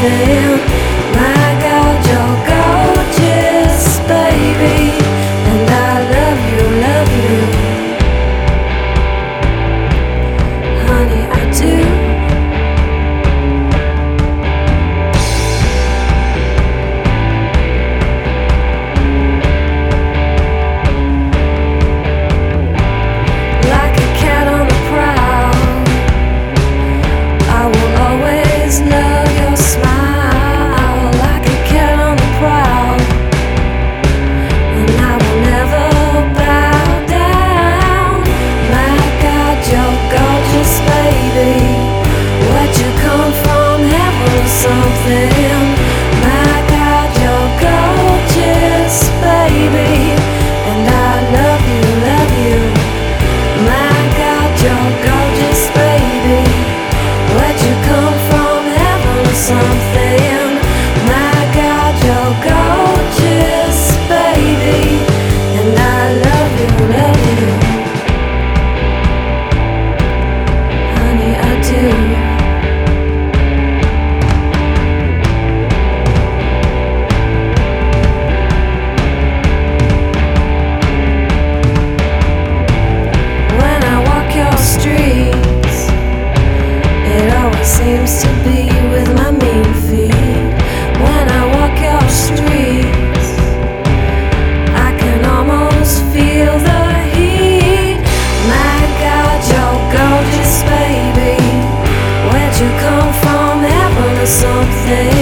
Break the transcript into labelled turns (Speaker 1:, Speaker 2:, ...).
Speaker 1: sail seems to be with my mean feet when I walk your streets. I can almost feel the heat. My God, you're gorgeous, baby. Where'd you come from? Heaven or something?